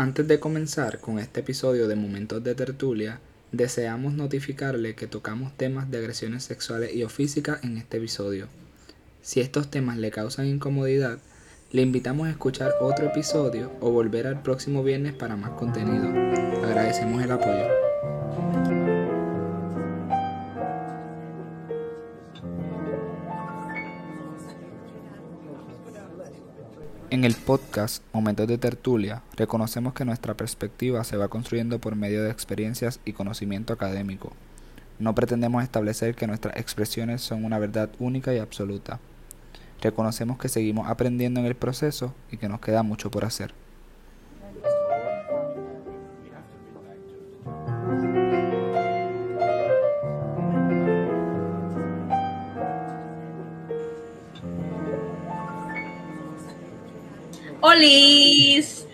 Antes de comenzar con este episodio de Momentos de Tertulia, deseamos notificarle que tocamos temas de agresiones sexuales y o físicas en este episodio. Si estos temas le causan incomodidad, le invitamos a escuchar otro episodio o volver al próximo viernes para más contenido. Agradecemos el apoyo. En el podcast Momentos de Tertulia reconocemos que nuestra perspectiva se va construyendo por medio de experiencias y conocimiento académico. No pretendemos establecer que nuestras expresiones son una verdad única y absoluta. Reconocemos que seguimos aprendiendo en el proceso y que nos queda mucho por hacer. ¡Holis!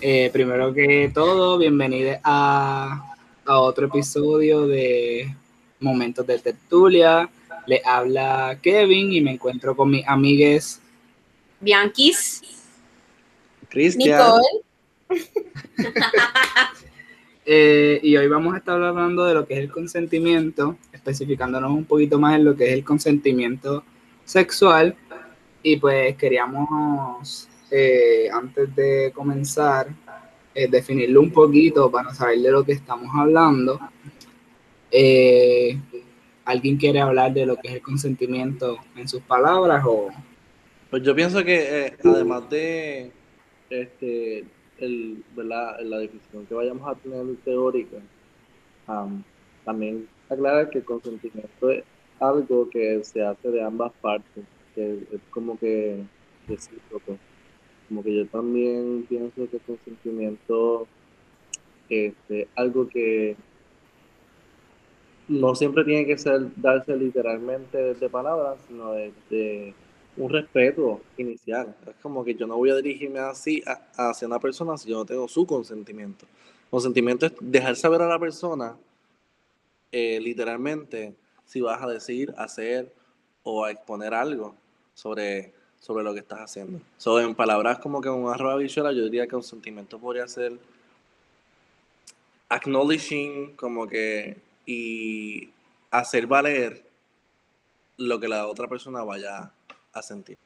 Eh, primero que todo, bienvenidos a, a otro episodio de Momentos de Tertulia. Le habla Kevin y me encuentro con mis amigues Bianquis. Cristian. Nicole. Eh, y hoy vamos a estar hablando de lo que es el consentimiento, especificándonos un poquito más en lo que es el consentimiento sexual. Y pues queríamos, eh, antes de comenzar, eh, definirlo un poquito para saber de lo que estamos hablando. Eh, ¿Alguien quiere hablar de lo que es el consentimiento en sus palabras o Pues yo pienso que eh, además de este, la definición que vayamos a tener teórica, am, también aclarar que el consentimiento es algo que se hace de ambas partes, que es como que recíproco. Como que yo también pienso que el consentimiento este, algo que no siempre tiene que ser darse literalmente desde palabras, sino desde un respeto inicial. Es como que yo no voy a dirigirme así a- hacia una persona si yo no tengo su consentimiento. Consentimiento es dejar saber a la persona eh, literalmente si vas a decir, hacer o a exponer algo sobre, sobre lo que estás haciendo. So, en palabras como que un arroba bichuela, yo diría que consentimiento podría ser acknowledging como que y hacer valer lo que la otra persona vaya a sentir.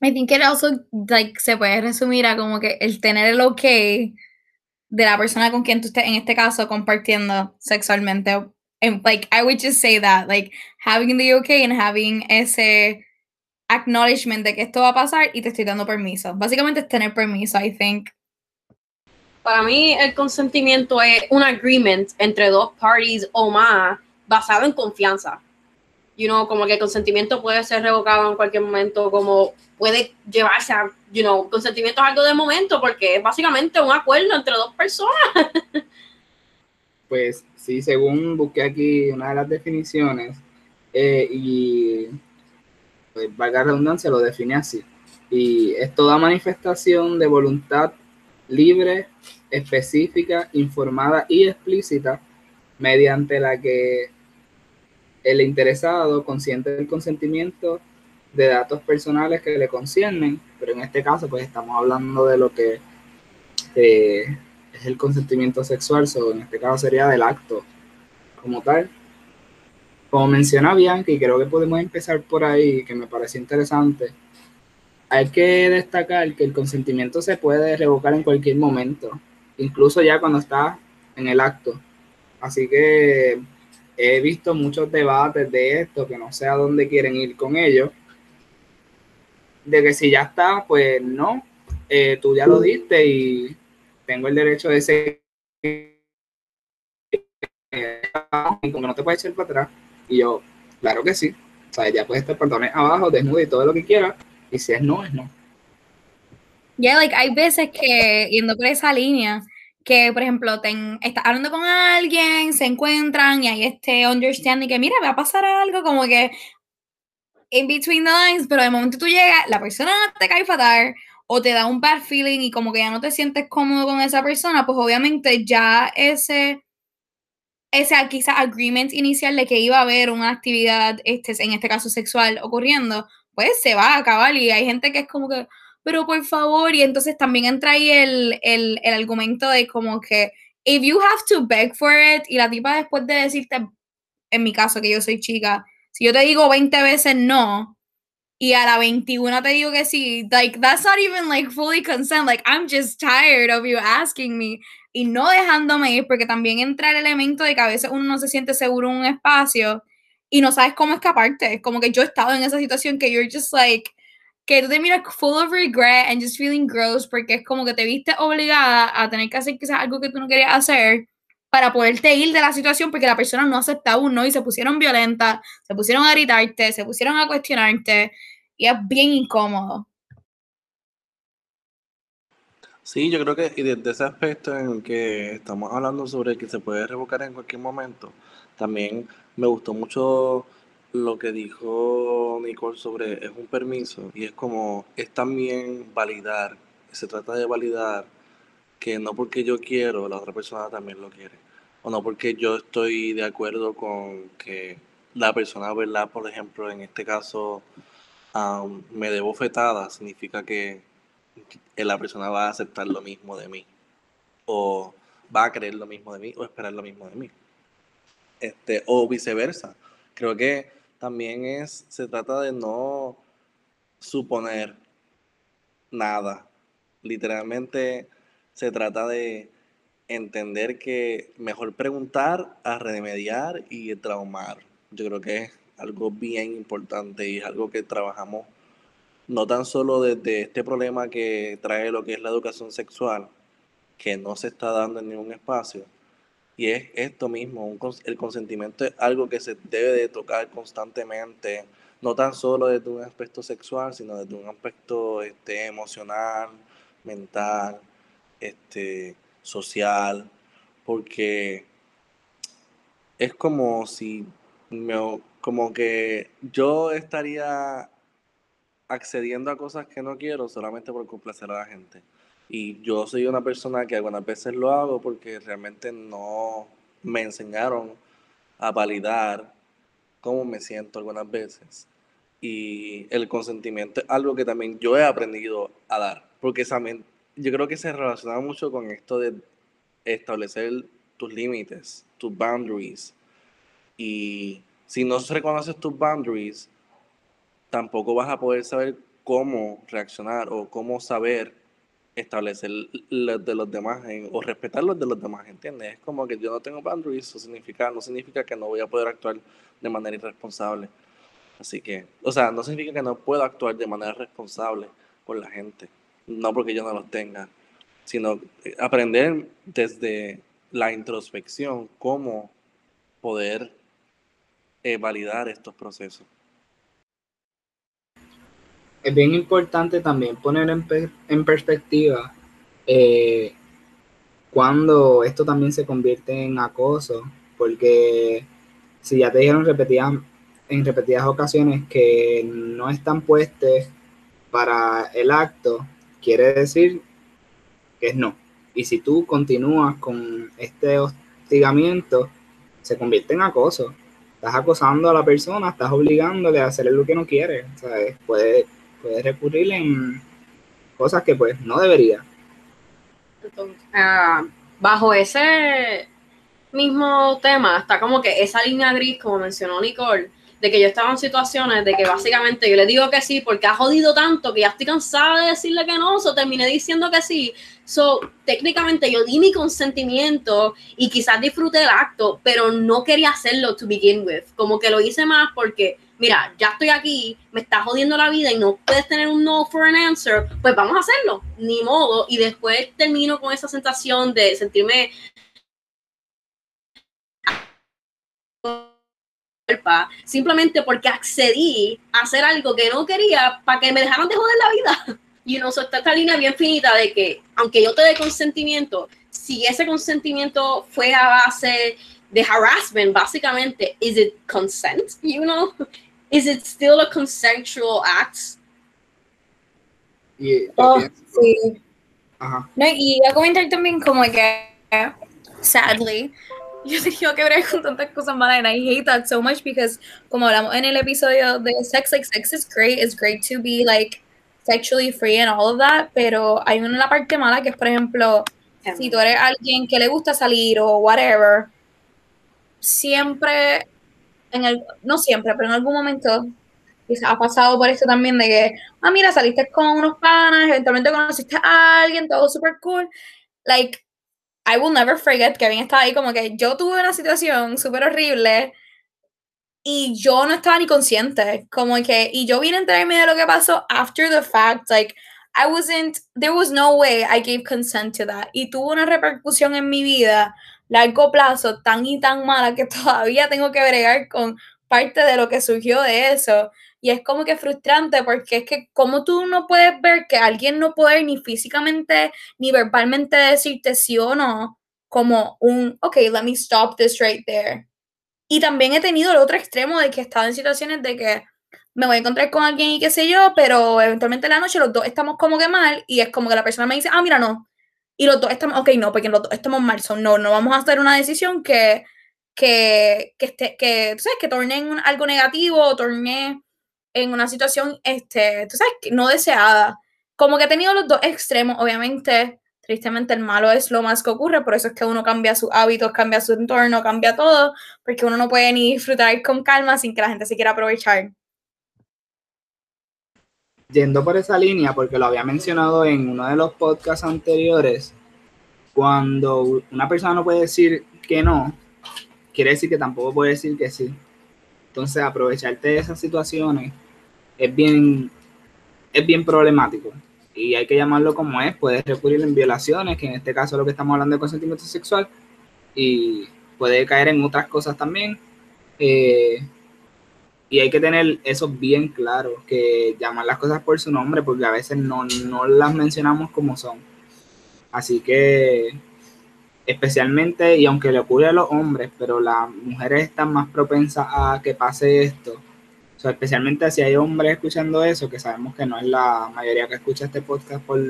I think it also like se puede resumir a como que el tener el ok de la persona con quien tú estés en este caso compartiendo sexualmente. And like I would just say that like having the okay and having ese acknowledgement de que esto va a pasar y te estoy dando permiso. Básicamente es tener permiso, I think. Para mí el consentimiento es un agreement entre dos parties o más basado en confianza. You know, como que el consentimiento puede ser revocado en cualquier momento, como puede llevarse a, you know, consentimiento es algo de momento porque es básicamente un acuerdo entre dos personas. Pues sí, según busqué aquí una de las definiciones, eh, y pues, valga redundancia, lo define así. Y es toda manifestación de voluntad libre, específica, informada y explícita, mediante la que el interesado consiente del consentimiento de datos personales que le conciernen, pero en este caso pues estamos hablando de lo que eh, es el consentimiento sexual, so, en este caso sería del acto como tal. Como menciona Bianca, y creo que podemos empezar por ahí, que me parece interesante, hay que destacar que el consentimiento se puede revocar en cualquier momento, incluso ya cuando está en el acto. Así que he visto muchos debates de esto, que no sé a dónde quieren ir con ellos, de que si ya está, pues no, eh, tú ya lo diste y tengo el derecho de ser y como no te puedes echar para atrás. Y yo, claro que sí. O sea, ya puedes estar pantalones abajo, desnudo y todo lo que quieras. Y si es no, es no. Yeah, like hay veces que yendo por esa línea, que por ejemplo, estás hablando con alguien, se encuentran y hay este understanding que mira, va a pasar algo como que in between the lines, pero de momento tú llegas, la persona te cae fatal o te da un bad feeling y como que ya no te sientes cómodo con esa persona, pues obviamente ya ese ese quizás agreement inicial de que iba a haber una actividad, este, en este caso sexual, ocurriendo, pues se va a acabar y hay gente que es como que, pero por favor, y entonces también entra ahí el, el, el argumento de como que, if you have to beg for it, y la tipa después de decirte, en mi caso, que yo soy chica, si yo te digo 20 veces no, y a la 21 te digo que sí, like, that's not even like fully consent, like, I'm just tired of you asking me, y no dejándome ir, porque también entra el elemento de que a veces uno no se siente seguro en un espacio y no sabes cómo escaparte, como que yo he estado en esa situación que you're just like, que tú te miras full of regret and just feeling gross porque es como que te viste obligada a tener que hacer quizás algo que tú no querías hacer para poderte ir de la situación porque la persona no aceptaba un no y se pusieron violentas, se pusieron a gritarte, se pusieron a cuestionarte y es bien incómodo. Sí, yo creo que y desde ese aspecto en el que estamos hablando sobre que se puede revocar en cualquier momento, también me gustó mucho lo que dijo Nicole sobre es un permiso y es como es también validar, se trata de validar que no porque yo quiero, la otra persona también lo quiere. O no porque yo estoy de acuerdo con que la persona, ¿verdad? Por ejemplo, en este caso, me debo fetada, significa que, la persona va a aceptar lo mismo de mí. O va a creer lo mismo de mí o esperar lo mismo de mí. Este, o viceversa. Creo que también es, se trata de no suponer nada. Literalmente se trata de entender que mejor preguntar a remediar y traumar. Yo creo que es algo bien importante y es algo que trabajamos no tan solo desde este problema que trae lo que es la educación sexual, que no se está dando en ningún espacio, y es esto mismo, el consentimiento es algo que se debe de tocar constantemente, no tan solo desde un aspecto sexual, sino desde un aspecto este, emocional, mental, este, social, porque es como si me, como que yo estaría accediendo a cosas que no quiero solamente por complacer a la gente. Y yo soy una persona que algunas veces lo hago porque realmente no me enseñaron a validar cómo me siento algunas veces. Y el consentimiento es algo que también yo he aprendido a dar. Porque también yo creo que se relaciona mucho con esto de establecer tus límites, tus boundaries. Y si no reconoces tus boundaries, tampoco vas a poder saber cómo reaccionar o cómo saber establecer los de los demás o respetar los de los demás, ¿entiendes? Es como que yo no tengo boundaries, eso significa, no significa que no voy a poder actuar de manera irresponsable. Así que, o sea, no significa que no puedo actuar de manera responsable con la gente no porque yo no los tenga, sino aprender desde la introspección cómo poder eh, validar estos procesos. Es bien importante también poner en, perspectiva eh, cuando esto también se convierte en acoso, porque si ya te dijeron repetidas, en repetidas ocasiones que no están puestos para el acto, quiere decir que es no. Y si tú continúas con este hostigamiento, se convierte en acoso. Estás acosando a la persona, estás obligándole a hacer lo que no quiere. Sea, puede, puede recurrir en cosas que pues no debería. Ah, bajo ese mismo tema está como que esa línea gris, como mencionó Nicole, de que yo estaba en situaciones de que básicamente yo le digo que sí porque ha jodido tanto que ya estoy cansada de decirle que no, so terminé diciendo que sí. So, técnicamente yo di mi consentimiento y quizás disfruté el acto, pero no quería hacerlo to begin with. Como que lo hice más porque, mira, ya estoy aquí, me está jodiendo la vida y no puedes tener un no for an answer, pues vamos a hacerlo, ni modo. Y después termino con esa sensación de sentirme simplemente porque accedí a hacer algo que no quería para que me dejaran de joder la vida. Y no está esta línea bien finita de que, aunque yo te dé consentimiento, si ese consentimiento fue a base de harassment, básicamente, is it consent? You know, is it still a consensual act? Y, oh, sí. Ajá. No, y voy a comentar también como que, sadly, yo he tenido que ver con tantas cosas malas and I hate that so much because como hablamos en el episodio de Sex Like Sex is great, it's great to be like sexually free and all of that, pero hay una parte mala que es, por ejemplo, si tú eres alguien que le gusta salir o whatever, siempre, en el, no siempre, pero en algún momento quizás ha pasado por esto también de que, ah, mira, saliste con unos panas, eventualmente conociste a alguien, todo super cool. Like, I will never forget que Kevin estaba ahí como que yo tuve una situación súper horrible y yo no estaba ni consciente, como que, y yo vine a enterarme de lo que pasó after the fact, like, I wasn't, there was no way I gave consent to that. Y tuvo una repercusión en mi vida, largo plazo, tan y tan mala que todavía tengo que bregar con parte de lo que surgió de eso. Y es como que frustrante porque es que como tú no puedes ver que alguien no puede ni físicamente ni verbalmente decirte sí o no, como un, ok, let me stop this right there. Y también he tenido el otro extremo de que he estado en situaciones de que me voy a encontrar con alguien y qué sé yo, pero eventualmente en la noche los dos estamos como que mal y es como que la persona me dice, ah, mira, no. Y los dos estamos, ok, no, porque los dos estamos mal, son no, no vamos a hacer una decisión que, que, que, esté, que, tú sabes, que torne en algo negativo o torne en una situación, este, tú sabes, no deseada. Como que he tenido los dos extremos, obviamente, tristemente el malo es lo más que ocurre, por eso es que uno cambia sus hábitos, cambia su entorno, cambia todo, porque uno no puede ni disfrutar con calma sin que la gente se quiera aprovechar. Yendo por esa línea, porque lo había mencionado en uno de los podcasts anteriores, cuando una persona no puede decir que no, quiere decir que tampoco puede decir que sí. Entonces, aprovecharte de esas situaciones es bien, es bien problemático y hay que llamarlo como es, puede recurrir en violaciones, que en este caso lo que estamos hablando de consentimiento sexual, y puede caer en otras cosas también. Eh, y hay que tener eso bien claro, que llamar las cosas por su nombre, porque a veces no, no las mencionamos como son. Así que, especialmente, y aunque le ocurre a los hombres, pero las mujeres están más propensas a que pase esto, o especialmente si hay hombres escuchando eso, que sabemos que no es la mayoría que escucha este podcast por,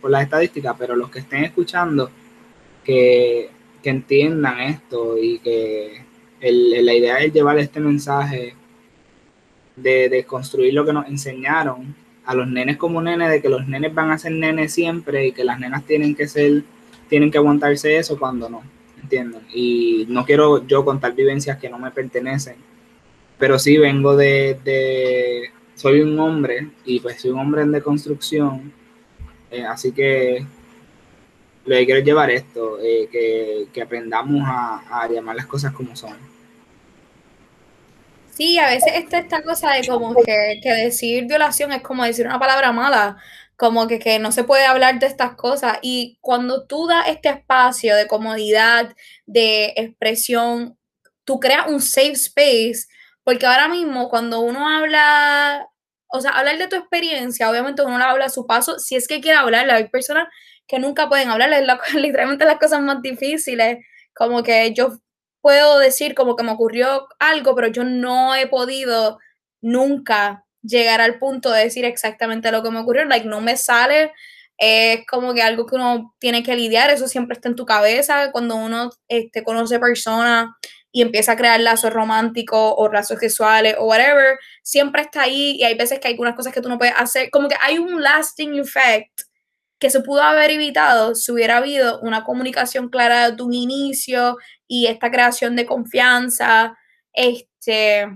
por las estadísticas, pero los que estén escuchando, que, entiendan esto y que la idea es llevar este mensaje de, de, construir lo que nos enseñaron a los nenes como nenes, de que los nenes van a ser nenes siempre y que las nenas tienen que ser, tienen que aguantarse eso cuando no, ¿entienden? Y no quiero yo contar vivencias que no me pertenecen pero sí vengo de, soy un hombre y pues soy un hombre en deconstrucción, eh, así que lo que quiero llevar esto, eh, que, aprendamos a, llamar las cosas como son. Sí, a veces está esta cosa de como que, que, decir violación es como decir una palabra mala, como que, que no se puede hablar de estas cosas. Y cuando tú das este espacio de comodidad, de expresión, tú creas un safe space porque ahora mismo cuando uno habla, o sea, hablar de tu experiencia, obviamente uno habla a su paso, si es que quiere hablar, hay personas que nunca pueden hablar, es literalmente las cosas más difíciles, como que yo puedo decir como que me ocurrió algo, pero yo no he podido nunca llegar al punto de decir exactamente lo que me ocurrió, like no me sale, es como que algo que uno tiene que lidiar, eso siempre está en tu cabeza, cuando uno este, conoce personas y empieza a crear lazos románticos o lazos sexuales o whatever, siempre está ahí y hay veces que hay algunas cosas que tú no puedes hacer, como que hay un lasting effect que se pudo haber evitado si hubiera habido una comunicación clara de un inicio y esta creación de confianza, este,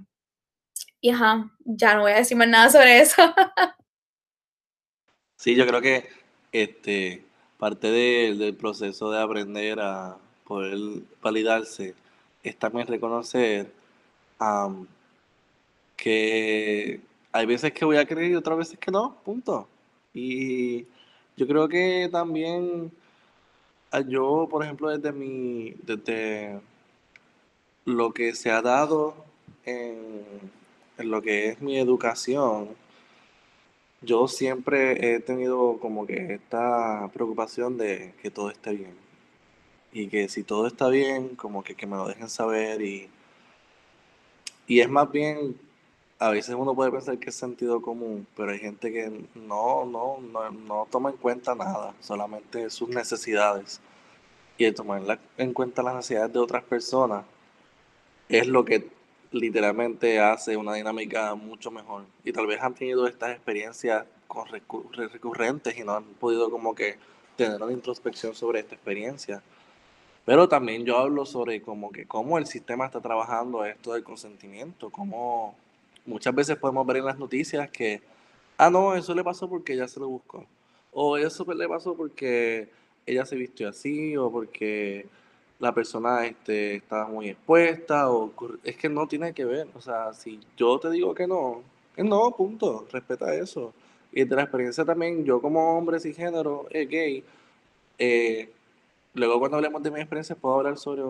y ajá, ya no voy a decir más nada sobre eso. sí, yo creo que este, parte del proceso de aprender a poder validarse es también reconocer que hay veces que voy a creer y otras veces que no, punto. Y yo creo que también ah, yo, por ejemplo, desde mi, desde lo que se ha dado en, lo que es mi educación, yo siempre he tenido como que esta preocupación de que todo esté bien. Y que si todo está bien, como que, que me lo dejen saber y, y es más bien, a veces uno puede pensar que es sentido común, pero hay gente que no, no, no, no toma en cuenta nada, solamente sus necesidades. Y el tomar en cuenta las necesidades de otras personas es lo que literalmente hace una dinámica mucho mejor. Y tal vez han tenido estas experiencias con recurrentes y no han podido como que tener una introspección sobre esta experiencia. Pero también yo hablo sobre como que cómo el sistema está trabajando esto del consentimiento, cómo muchas veces podemos ver en las noticias que, ah, no, eso le pasó porque ella se lo buscó, o eso le pasó porque ella se vistió así, o porque la persona este, estaba muy expuesta, o es que no tiene que ver, o sea, si yo te digo que no, no, punto, respeta eso. Y de la experiencia también, yo como hombre género eh, gay, eh, luego cuando hablemos de mi experiencia puedo hablar sobre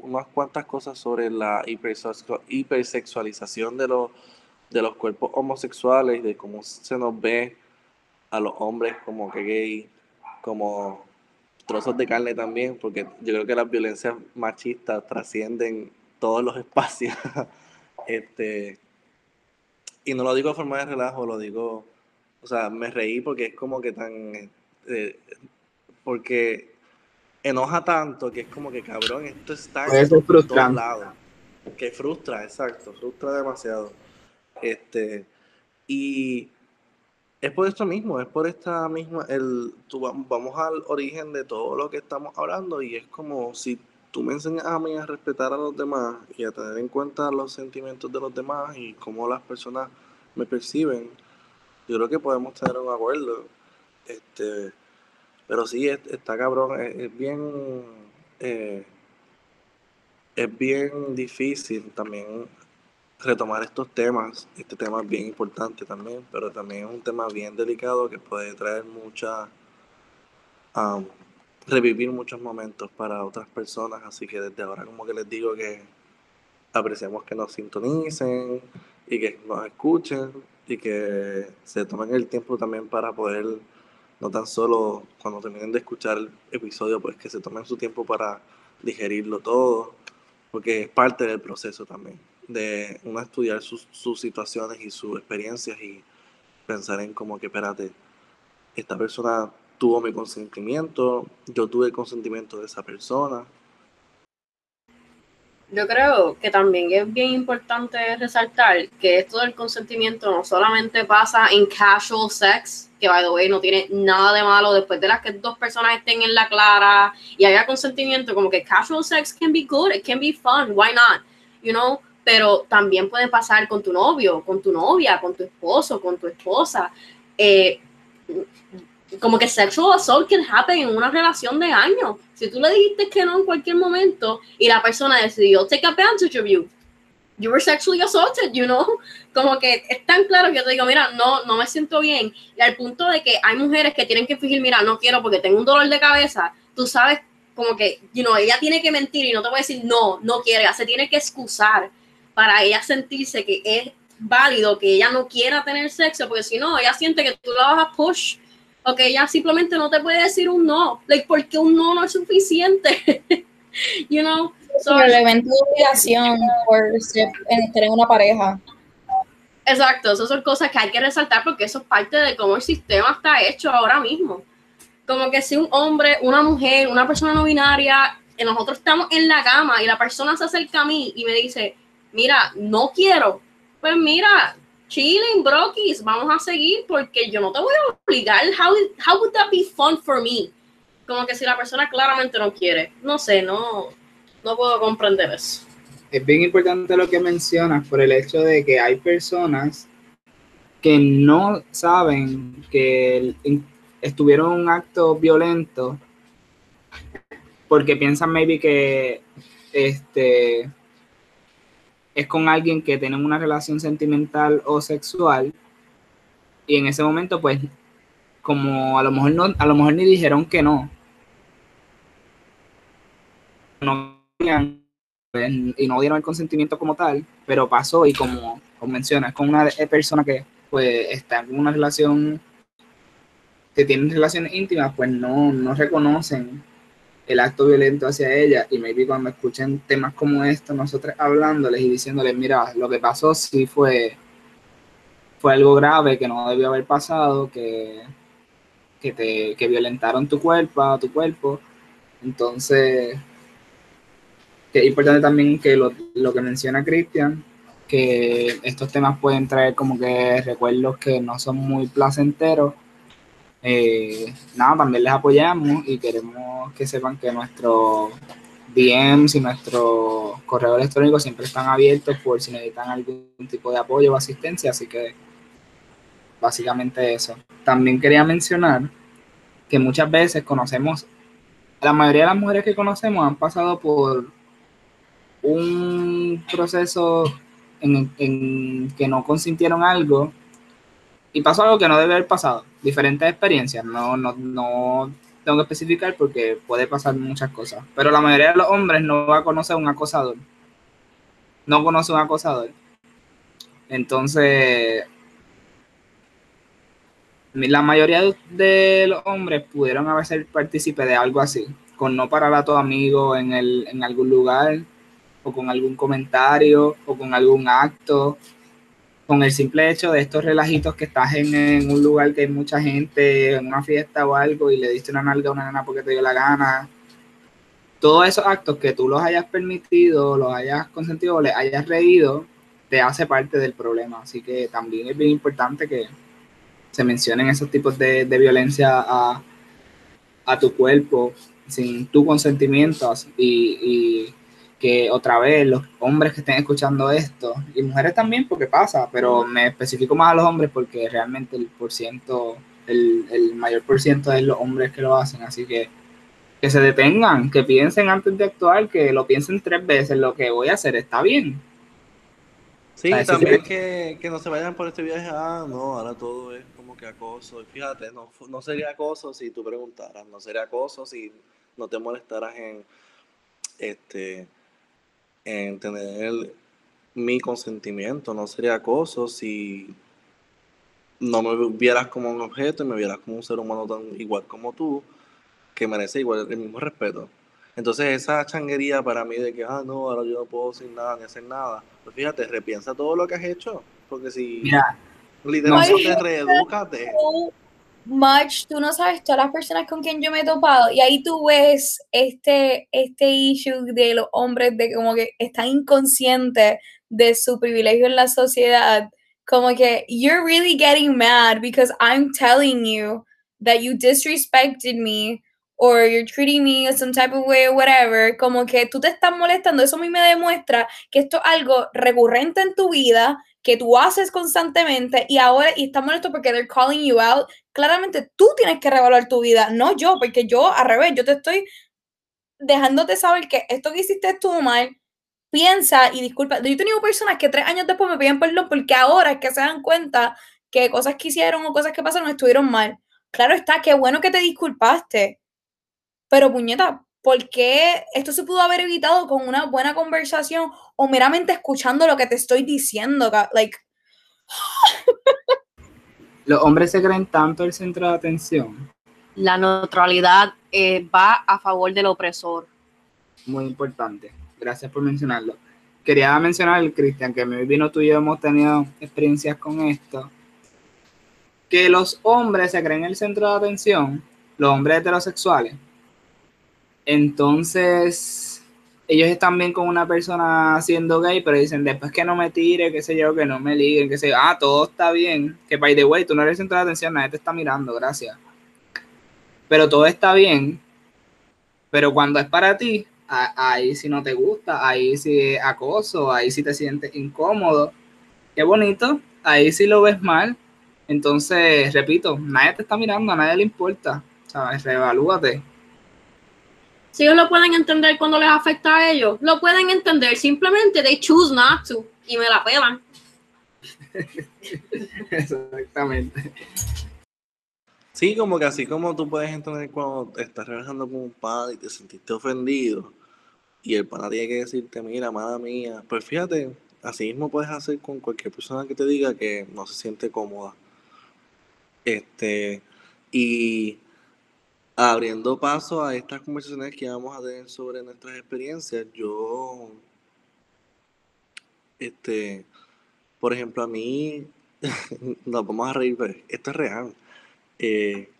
unas cuantas cosas sobre la hipersexualización de los, de los cuerpos homosexuales, de cómo se nos ve a los hombres como que gay, como trozos de carne también, porque yo creo que las violencias machistas trascienden todos los espacios. este, y no lo digo de forma de relajo, lo digo, o sea, me reí porque es como que tan, eh, porque enoja tanto que es como que cabrón, esto está en todos lados. Que frustra, exacto, frustra demasiado. Este, y es por esto mismo, es por esta misma, el, vamos al origen de todo lo que estamos hablando y es como si tú me enseñas a mí a respetar a los demás y a tener en cuenta los sentimientos de los demás y cómo las personas me perciben, yo creo que podemos tener un acuerdo. Este, pero sí, está cabrón, es, bien. Eh, es bien difícil también retomar estos temas. Este tema es bien importante también, pero también es un tema bien delicado que puede traer mucha. revivir muchos momentos para otras personas. Así que desde ahora, como que les digo que apreciamos que nos sintonicen y que nos escuchen y que se tomen el tiempo también para poder no tan solo cuando terminen de escuchar el episodio, pues que se tomen su tiempo para digerirlo todo, porque es parte del proceso también, de uno estudiar sus, sus situaciones y sus experiencias y pensar en como que, espérate, esta persona tuvo mi consentimiento, yo tuve el consentimiento de esa persona. Yo creo que también es bien importante resaltar que esto del consentimiento no solamente pasa en casual sex, que by the way no tiene nada de malo después de las que dos personas estén en la clara y haya consentimiento, como que casual sex can be good, it can be fun, why not, you know, pero también puede pasar con tu novio, con tu novia, con tu esposo, con tu esposa. Eh, como que sexual assault can happen en una relación de años. Si tú le dijiste que no en cualquier momento y la persona decidió take advantage of you, you were sexually assaulted, you know, como que es tan claro que yo te digo, mira, no, no me siento bien, y al punto de que hay mujeres que tienen que fingir, mira, no quiero porque tengo un dolor de cabeza, tú sabes, como que, you know, ella tiene que mentir y no te voy a decir, no, no quiere, ella se tiene que excusar para ella sentirse que es válido que ella no quiera tener sexo, porque si no, ella siente que tú la vas a push, o que ella simplemente no te puede decir un no, like, porque un no no es suficiente, you know, So, el evento de obligación por estar en una pareja. Exacto, esas son cosas que hay que resaltar porque eso es parte de cómo el sistema está hecho ahora mismo. Como que si un hombre, una mujer, una persona no binaria, nosotros estamos en la cama y la persona se acerca a mí y me dice, mira, no quiero, pues mira, chilling, brokis, vamos a seguir porque yo no te voy a obligar. How, how would that be fun for me? Como que si la persona claramente no quiere, no sé, no, no puedo comprender eso. Es bien importante lo que mencionas por el hecho de que hay personas que no saben que estuvieron un acto violento porque piensan maybe que este es con alguien que tienen una relación sentimental o sexual y en ese momento pues como a lo mejor no a lo mejor ni dijeron que no. No y no dieron el consentimiento como tal, pero pasó y como, como mencionas, con una persona que pues está en una relación, que tienen relaciones íntimas, pues no, no reconocen el acto violento hacia ella y maybe cuando escuchen temas como esto, nosotros hablándoles y diciéndoles, mira, lo que pasó sí fue, fue algo grave que no debió haber pasado, que, que, te, que violentaron tu cuerpo, tu cuerpo. Entonces, es importante también que lo, que menciona Cristian, que estos temas pueden traer como que recuerdos que no son muy placenteros. Eh, nada, también les apoyamos y queremos que sepan que nuestros DMs y nuestro correo electrónico siempre están abiertos por si necesitan algún tipo de apoyo o asistencia, así que básicamente eso. También quería mencionar que muchas veces conocemos, la mayoría de las mujeres que conocemos han pasado por un proceso en, que no consintieron algo y pasó algo que no debe haber pasado. Diferentes experiencias, no, no, no tengo que especificar porque puede pasar muchas cosas. Pero la mayoría de los hombres no va a conocer un acosador. No conoce un acosador. Entonces, la mayoría de los hombres pudieron haber sido partícipes de algo así, con no parar a tu amigo en, el, en algún lugar, o con algún comentario, o con algún acto, con el simple hecho de estos relajitos que estás en, un lugar que hay mucha gente, en una fiesta o algo, y le diste una nalga a una nena porque te dio la gana. Todos esos actos que tú los hayas permitido, los hayas consentido, les hayas reído, te hace parte del problema. Así que también es bien importante que se mencionen esos tipos de, violencia a, tu cuerpo sin tu consentimiento y, que otra vez los hombres que estén escuchando esto y mujeres también porque pasa, pero me especifico más a los hombres porque realmente el por ciento, el, el mayor por ciento es los hombres que lo hacen, así que que se detengan, que piensen antes de actuar, que lo piensen tres veces, lo que voy a hacer está bien, Sí, también que, que, no se vayan por este viaje, ah, no, ahora todo es como que acoso. Y fíjate, no, no sería acoso si tú preguntaras, no sería acoso si no te molestaras en, este, en tener mi consentimiento, no sería acoso si no me vieras como un objeto y me vieras como un ser humano tan igual como tú, que merece igual el mismo respeto. Entonces esa changuería para mí de que, ah, no, ahora yo no puedo sin nada ni hacer nada, pues fíjate, repiensa todo lo que has hecho, porque si Mira, literalmente no, reedúcate. Much, tú no sabes todas las personas con quien yo me he topado y ahí tú ves este, este issue de los hombres de como que están inconscientes de su privilegio en la sociedad, como que you're really getting mad because I'm telling you that you disrespected me or you're treating me some type of way or whatever, como que tú te estás molestando, eso a mí me demuestra que esto es algo recurrente en tu vida, que tú haces constantemente y ahora y estás molesto porque they're calling you out. Claramente tú tienes que revaluar tu vida, no yo, porque yo al revés, yo te estoy dejándote saber que esto que hiciste estuvo mal. Piensa y disculpa. Yo he tenido personas que tres años después me piden perdón porque ahora es que se dan cuenta que cosas que hicieron o cosas que pasaron estuvieron mal. Claro está, qué bueno que te disculpaste pero puñeta, ¿por qué esto se pudo haber evitado con una buena conversación o meramente escuchando lo que te estoy diciendo? Like... Los hombres se creen tanto el centro de atención. La neutralidad eh, va a favor del opresor. Muy importante. Gracias por mencionarlo. Quería mencionar, Cristian, que me vino tú y yo hemos tenido experiencias con esto. Que los hombres se creen el centro de atención, los hombres heterosexuales, entonces, ellos están bien con una persona siendo gay, pero dicen, después que no me tire, qué sé yo, que no me liguen, que sé yo, ah, todo está bien, que by the way, tú no eres centro de atención, nadie te está mirando, gracias. Pero todo está bien, pero cuando es para ti, ahí sí no te gusta, ahí sí es acoso, ahí sí te sientes incómodo, qué bonito, ahí sí lo ves mal. Entonces, repito, nadie te está mirando, a nadie le importa, ¿sabes? Reevalúate si ellos lo pueden entender cuando les afecta a ellos, lo pueden entender. Simplemente they choose not to y me la pelan. Exactamente. Sí, como que así como tú puedes entender cuando te estás relajando con un padre y te sentiste ofendido y el pana tiene que decirte, mira, mala mía, pues fíjate, así mismo puedes hacer con cualquier persona que te diga que no se siente cómoda. Este, y abriendo paso a estas conversaciones que vamos a tener sobre nuestras experiencias, yo, este, por ejemplo, a mí, nos vamos a reír, pero esto es real. Eh,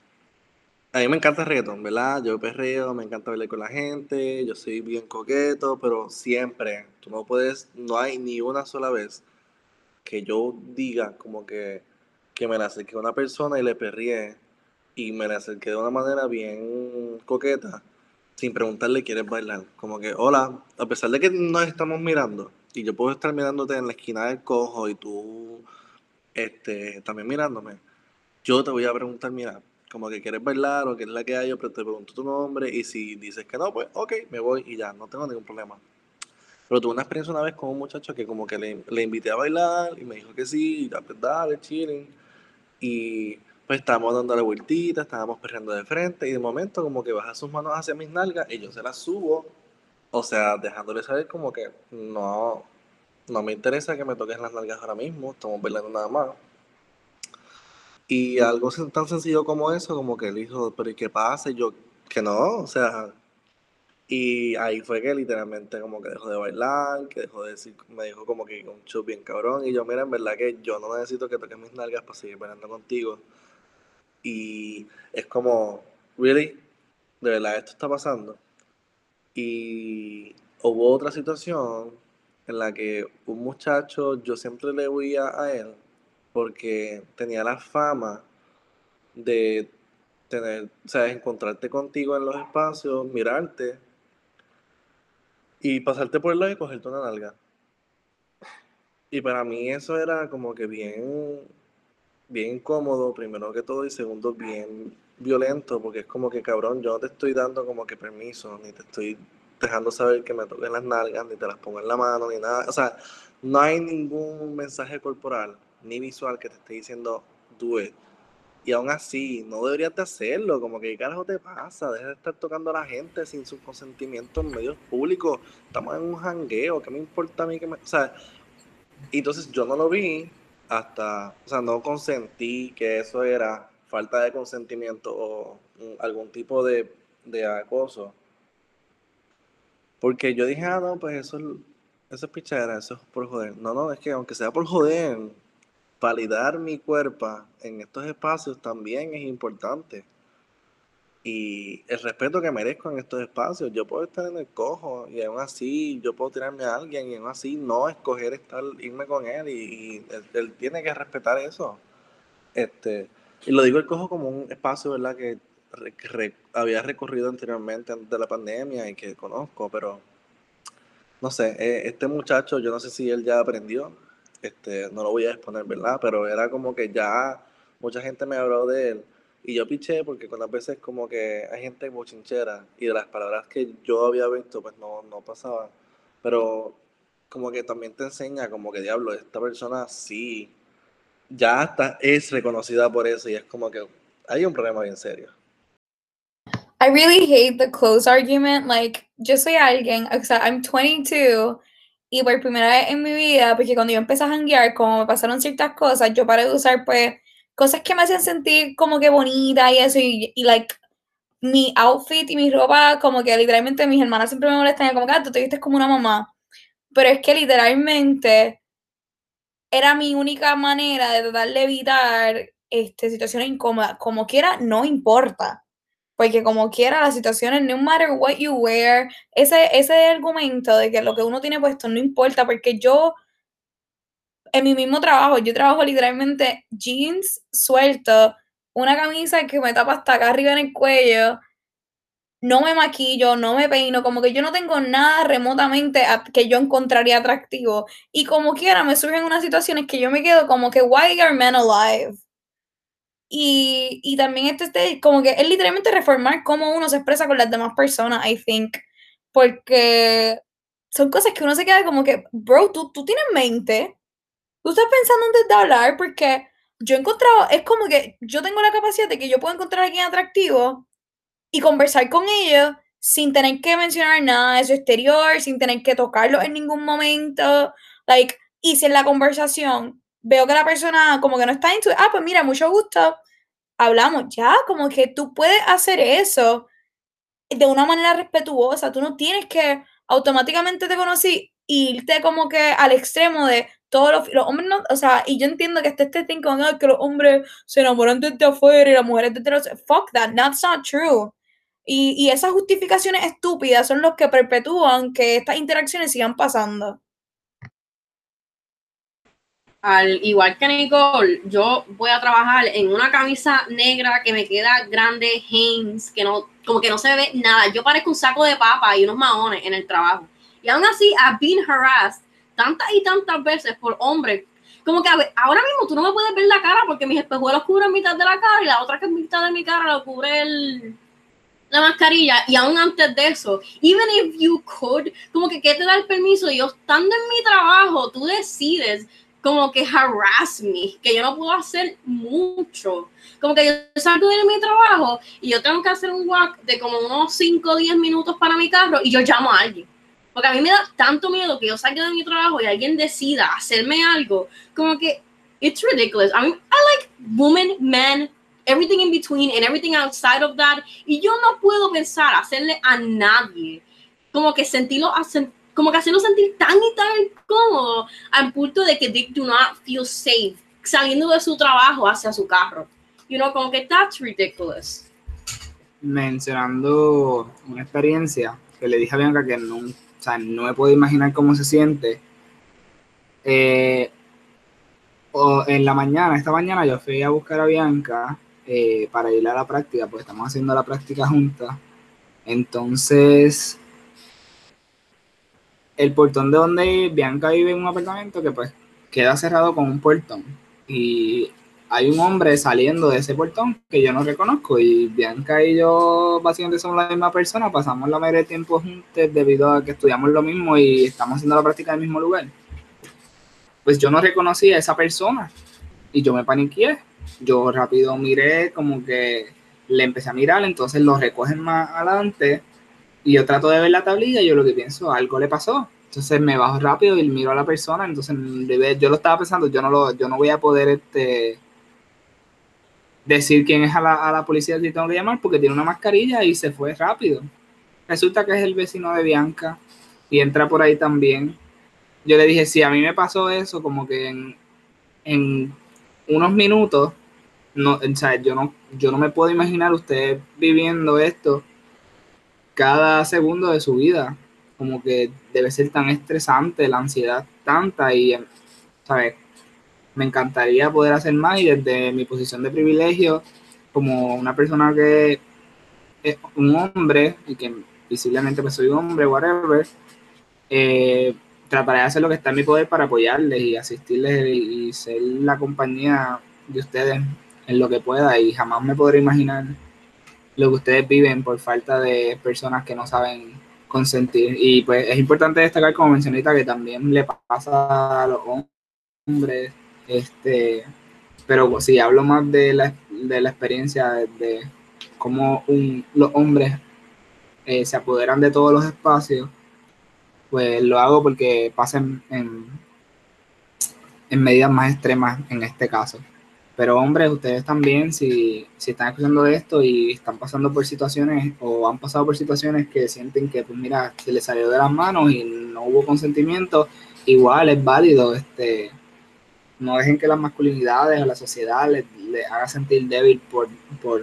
a mí me encanta el reggaetón, ¿verdad? Yo perreo, me encanta bailar con la gente, yo soy bien coqueto, pero siempre, tú no puedes, no hay ni una sola vez que yo diga como que, que me la acerqué a una persona y le perrié y me la acerqué de una manera bien coqueta, sin preguntarle quieres bailar. Como que, hola, a pesar de que nos estamos mirando, y yo puedo estar mirándote en la esquina del cojo y tú este, también mirándome, yo te voy a preguntar, mira, como que quieres bailar o qué es la que hay, yo te pregunto tu nombre y si dices que no, pues ok, me voy y ya, no tengo ningún problema. Pero tuve una experiencia una vez con un muchacho que como que le, le invité a bailar y me dijo que sí, y ya, pues dale, chilling. Y pues estábamos dando la vueltita, estábamos perreando de frente y de momento como que baja sus manos hacia mis nalgas y yo se las subo, o sea, dejándole saber como que no, no me interesa que me toques las nalgas ahora mismo, estamos bailando nada más. Y algo tan sencillo como eso, como que él dijo, pero ¿y qué pasa? Y yo, que no, o sea, y ahí fue que literalmente como que dejó de bailar, que dejó de decir, me dijo como que un show bien cabrón. Y yo, mira, en verdad que yo no necesito que toques mis nalgas para seguir bailando contigo. Y es como, really, de verdad esto está pasando. Y hubo otra situación en la que un muchacho, yo siempre le huía a él porque tenía la fama de tener, o sea, encontrarte contigo en los espacios, mirarte y pasarte por el lado y cogerte una nalga. Y para mí eso era como que bien, bien incómodo, primero que todo, y segundo, bien violento, porque es como que cabrón, yo no te estoy dando como que permiso, ni te estoy dejando saber que me toquen las nalgas, ni te las pongo en la mano, ni nada. O sea, no hay ningún mensaje corporal ni visual que te esté diciendo do it. Y aún así, no deberías de hacerlo. Como que, ¿qué carajo te pasa? Deja de estar tocando a la gente sin su consentimiento en medios públicos. Estamos en un jangueo. ¿Qué me importa a mí que me.? O sea, entonces yo no lo vi hasta. O sea, no consentí que eso era falta de consentimiento o algún tipo de, de acoso. Porque yo dije, ah, no, pues eso, eso es pichadera, eso es por joder. No, no, es que aunque sea por joder, validar mi cuerpo en estos espacios también es importante. Y el respeto que merezco en estos espacios, yo puedo estar en el cojo y aún así yo puedo tirarme a alguien y aún así no escoger estar, irme con él y, él, tiene que respetar eso. Este, y lo digo el cojo como un espacio, ¿verdad? Que había recorrido anteriormente antes de la pandemia y que conozco, pero no sé, eh, este muchacho, yo no sé si él ya aprendió, este, no lo voy a exponer, ¿verdad? Pero era como que ya mucha gente me habló de él y yo piché porque con las veces como que hay gente bochinchera y de las palabras que yo había visto pues no, no pasaba. Pero como que también te enseña como que diablo, esta persona sí, ya está, es reconocida por eso y es como que hay un problema bien serio. I really hate the close argument. Like, yo soy alguien, o sea, I'm 22 y por primera vez en mi vida, porque cuando yo empecé a janguear, como me pasaron ciertas cosas, yo paré de usar, pues, cosas que me hacían sentir como que bonita y eso, y, like, mi outfit y mi ropa, como que literalmente mis hermanas siempre me molestan, como que, ah, tú te vistes como una mamá. Pero es que literalmente era mi única manera de tratar de evitar este, situaciones incómodas. Como quiera, no importa. Porque como quiera, las situaciones, no matter what you wear, ese, ese argumento de que lo que uno tiene puesto no importa, porque yo, en mi mismo trabajo, yo trabajo literalmente jeans sueltos, una camisa que me tapa hasta acá arriba en el cuello, no me maquillo, no me peino, como que yo no tengo nada remotamente que yo encontraría atractivo. Y como quiera, me surgen unas situaciones que yo me quedo como que, why are men alive? Y, y también este, este, como que es literalmente reformar cómo uno se expresa con las demás personas, I think. Porque son cosas que uno se queda como que, bro, tú, tú tienes mente. Tú estás pensando antes de hablar porque yo he encontrado, es como que yo tengo la capacidad de que yo puedo encontrar a alguien atractivo y conversar con ellos sin tener que mencionar nada de su exterior, sin tener que tocarlo en ningún momento. Like, y si en la conversación veo que la persona como que no está into ah, pues mira, mucho gusto, hablamos, ya, como que tú puedes hacer eso de una manera respetuosa, tú no tienes que automáticamente te conocí irte como que al extremo de todos los, hombres, no, o sea, y yo entiendo que este este thing con que los hombres se enamoran desde afuera y las mujeres desde los, fuck that, that's not true. Y, y esas justificaciones estúpidas son los que perpetúan que estas interacciones sigan pasando. al igual que Nicole, yo voy a trabajar en una camisa negra que me queda grande, Hanes, que no, como que no se ve nada. Yo parezco un saco de papa y unos maones en el trabajo. Y aún así, I've been harassed tantas y tantas veces por hombres. Como que ahora mismo tú no me puedes ver la cara porque mis espejuelos cubren mitad de la cara y la otra que es mitad de mi cara lo cubre el, la mascarilla y aún antes de eso, even if you could, como que ¿qué te da el permiso? Yo estando en mi trabajo, tú decides como que harass me, que yo no puedo hacer mucho. Como que yo salgo de mi trabajo y yo tengo que hacer un walk de como unos 5 o 10 minutos para mi carro y yo llamo a alguien. Porque a mí me da tanto miedo que yo salga de mi trabajo y alguien decida hacerme algo, como que it's ridiculous. I I like women, men, everything in between and everything outside of that. Y yo no puedo pensar hacerle a nadie como que sentirlo, como que hacerlo sentir tan y tan cómodo al punto de que they do not feel safe saliendo de su trabajo hacia su carro. You know, como que that's ridiculous. Mencionando una experiencia que le dije a Bianca que o sea, no me puedo imaginar cómo se siente. Eh, o en la mañana, esta mañana yo fui a buscar a Bianca eh, para ir a la práctica, pues estamos haciendo la práctica juntas. Entonces, el portón de donde Bianca vive en un apartamento que pues queda cerrado con un portón. Y hay un hombre saliendo de ese portón que yo no reconozco y Bianca y yo básicamente somos la misma persona, pasamos la mayoría del tiempo juntos debido a que estudiamos lo mismo y estamos haciendo la práctica en el mismo lugar. Pues yo no reconocí a esa persona y yo me paniqué yo rápido miré, como que le empecé a mirar, entonces lo recogen más adelante y yo trato de ver la tablilla y yo lo que pienso, algo le pasó. Entonces me bajo rápido y miro a la persona, entonces yo lo estaba pensando, yo no, lo, yo no voy a poder este, decir quién es a la, a la policía si tengo que llamar porque tiene una mascarilla y se fue rápido. Resulta que es el vecino de Bianca y entra por ahí también. Yo le dije, si a mí me pasó eso, como que en, en unos minutos, no, o sea, yo no, yo no me puedo imaginar usted viviendo esto cada segundo de su vida. Como que debe ser tan estresante, la ansiedad tanta y, ¿sabes? Me encantaría poder hacer más y desde mi posición de privilegio, como una persona que es un hombre y que visiblemente pues soy hombre, whatever, eh, trataré de hacer lo que está en mi poder para apoyarles y asistirles y ser la compañía de ustedes en lo que pueda y jamás me podré imaginar lo que ustedes viven por falta de personas que no saben consentir. Y pues es importante destacar, como mencioné, que también le pasa a los hombres, este, pero si hablo más de la, de la experiencia de, cómo los hombres eh, se apoderan de todos los espacios, pues lo hago porque pasen en, en medidas más extremas en este caso. Pero hombres, ustedes también, si, si están escuchando esto y están pasando por situaciones o han pasado por situaciones que sienten que, pues mira, se les salió de las manos y no hubo consentimiento, igual es válido. Este, no dejen que las masculinidades o la sociedad les, haga sentir débil por, por,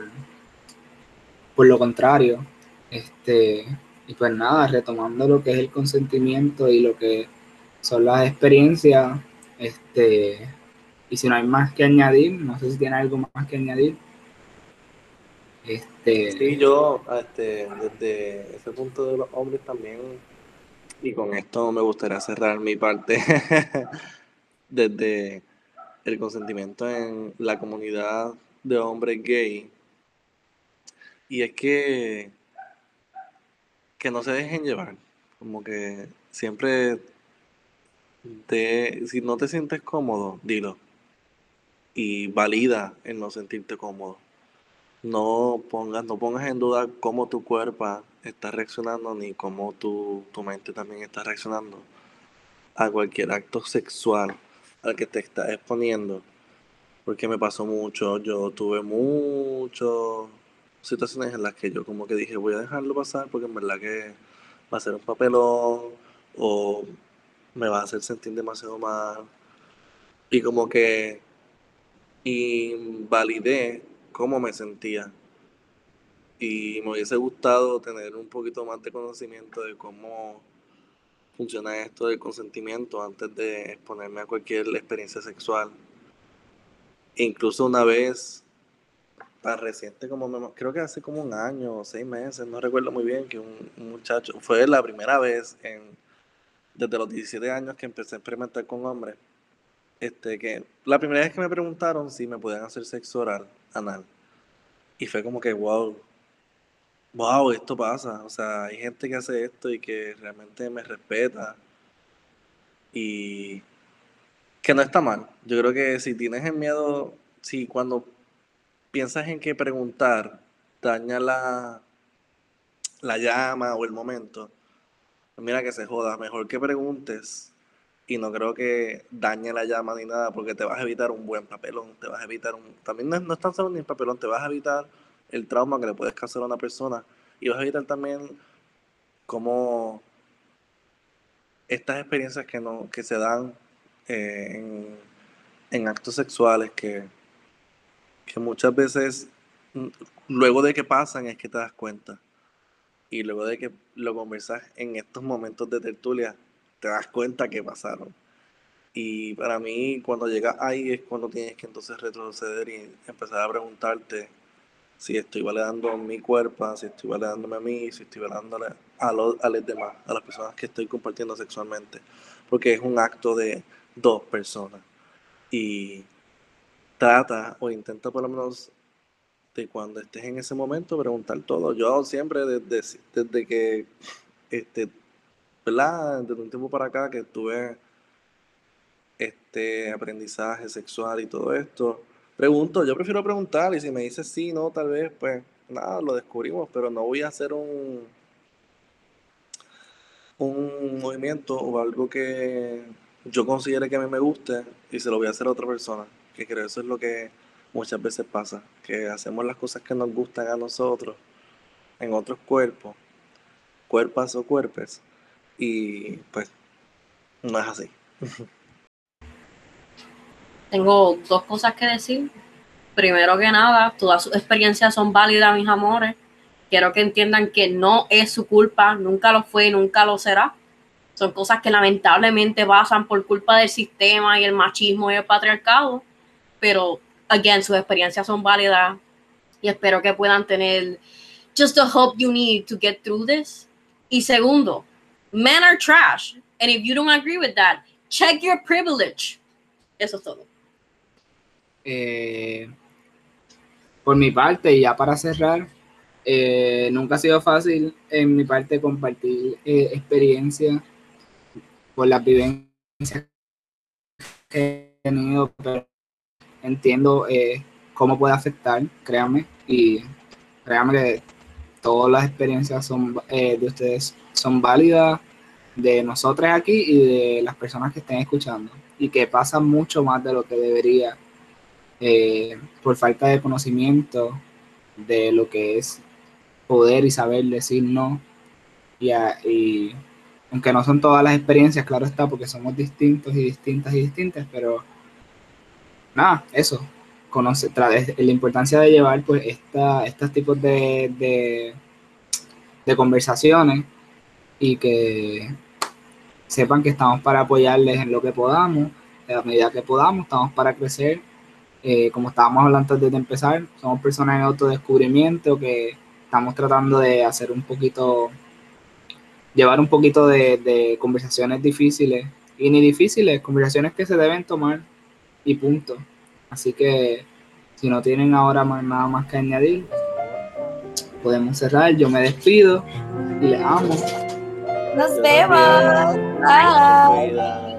por lo contrario. Este, y pues nada, retomando lo que es el consentimiento y lo que son las experiencias, este, y si no hay más que añadir, no sé si tiene algo más que añadir. Este... Sí, yo este, desde ese punto de los hombres también, y con esto me gustaría cerrar mi parte, desde el consentimiento en la comunidad de hombres gay. Y es que que no se dejen llevar. Como que siempre si no te sientes cómodo, dilo. Y valida en no sentirte cómodo. No pongas, no pongas en duda cómo tu cuerpo está reaccionando ni cómo tu, tu mente también está reaccionando a cualquier acto sexual al que te estás exponiendo. Porque me pasó mucho, yo tuve muchas situaciones en las que yo como que dije voy a dejarlo pasar porque en verdad que va a ser un papelón o me va a hacer sentir demasiado mal. Y como que invalidé cómo me sentía. Y me hubiese gustado tener un poquito más de conocimiento de cómo funciona esto del consentimiento antes de exponerme a cualquier experiencia sexual. Incluso una vez, tan reciente como, creo que hace como un año o seis meses, no recuerdo muy bien, que un, muchacho, fue la primera vez en, desde los 17 años que empecé a experimentar con hombres, este, que la primera vez que me preguntaron si me podían hacer sexo oral, anal, y fue como que, wow, wow, esto pasa. O sea, hay gente que hace esto y que realmente me respeta. Y que no está mal. Yo creo que si tienes el miedo, si cuando piensas en que preguntar daña la, la llama o el momento, pues mira que se joda. Mejor que preguntes y no creo que dañe la llama ni nada porque te vas a evitar un buen papelón, te vas a evitar un... También no, no es tan solo ni el papelón, te vas a evitar el trauma que le puedes causar a una persona y vas a evitar también cómo estas experiencias que, no, que se dan eh, en, actos sexuales que, que muchas veces mm, luego de que pasan es que te das cuenta y luego de que lo conversas en estos momentos de tertulia te das cuenta que pasaron. Y para mí, cuando llegas ahí es cuando tienes que entonces retroceder y empezar a preguntarte si estoy validando mi cuerpo, si estoy validándome a mí, si estoy validándole a los, a los demás, a las personas que estoy compartiendo sexualmente. Porque es un acto de dos personas. Y trata o intenta por lo menos de cuando estés en ese momento preguntar todo. Yo siempre desde, desde que, este, ¿verdad? Desde un tiempo para acá que tuve este aprendizaje sexual y todo esto, Pregunto, yo prefiero preguntar y si me dice sí, no, tal vez, pues nada, lo descubrimos, pero no voy a hacer un, un movimiento o algo que yo considere que a mí me guste y se lo voy a hacer a otra persona. Que creo que eso es lo que muchas veces pasa, que hacemos las cosas que nos gustan a nosotros en otros cuerpos, cuerpas o cuerpos, y pues no es así. tengo dos cosas que decir. Primero que nada, todas sus experiencias son válidas, mis amores. Quiero que entiendan que no es su culpa, nunca lo fue nunca lo será. Son cosas que lamentablemente pasan por culpa del sistema y el machismo y el patriarcado. Pero, again, sus experiencias son válidas y espero que puedan tener just the hope you need to get through this. Y segundo, men are trash. And if you don't agree with that, check your privilege. Eso es todo. Eh, por mi parte, y ya para cerrar, eh, nunca ha sido fácil en mi parte compartir eh, experiencia por las vivencias que he tenido, pero entiendo cómo puede afectar, créanme, y créanme que todas las experiencias son, de ustedes son válidas, de nosotros aquí y de las personas que estén escuchando, y que pasa mucho más de lo que debería eh, por falta de conocimiento de lo que es poder y saber decir no. Y, aunque no son todas las experiencias, claro está, porque somos distintos y distintas y distintas, pero nada, eso. Conoce, la importancia de llevar pues esta, estos tipos de, de, de conversaciones y que sepan que estamos para apoyarles en lo que podamos, a medida que podamos, estamos para crecer eh, como estábamos hablando antes de empezar, somos personas en autodescubrimiento que estamos tratando de hacer un poquito, llevar un poquito de, conversaciones difíciles y ni difíciles, conversaciones que se deben tomar y punto. Así que si no tienen ahora más, nada más que añadir, podemos cerrar. Yo me despido y les amo. Nos vemos. Bye.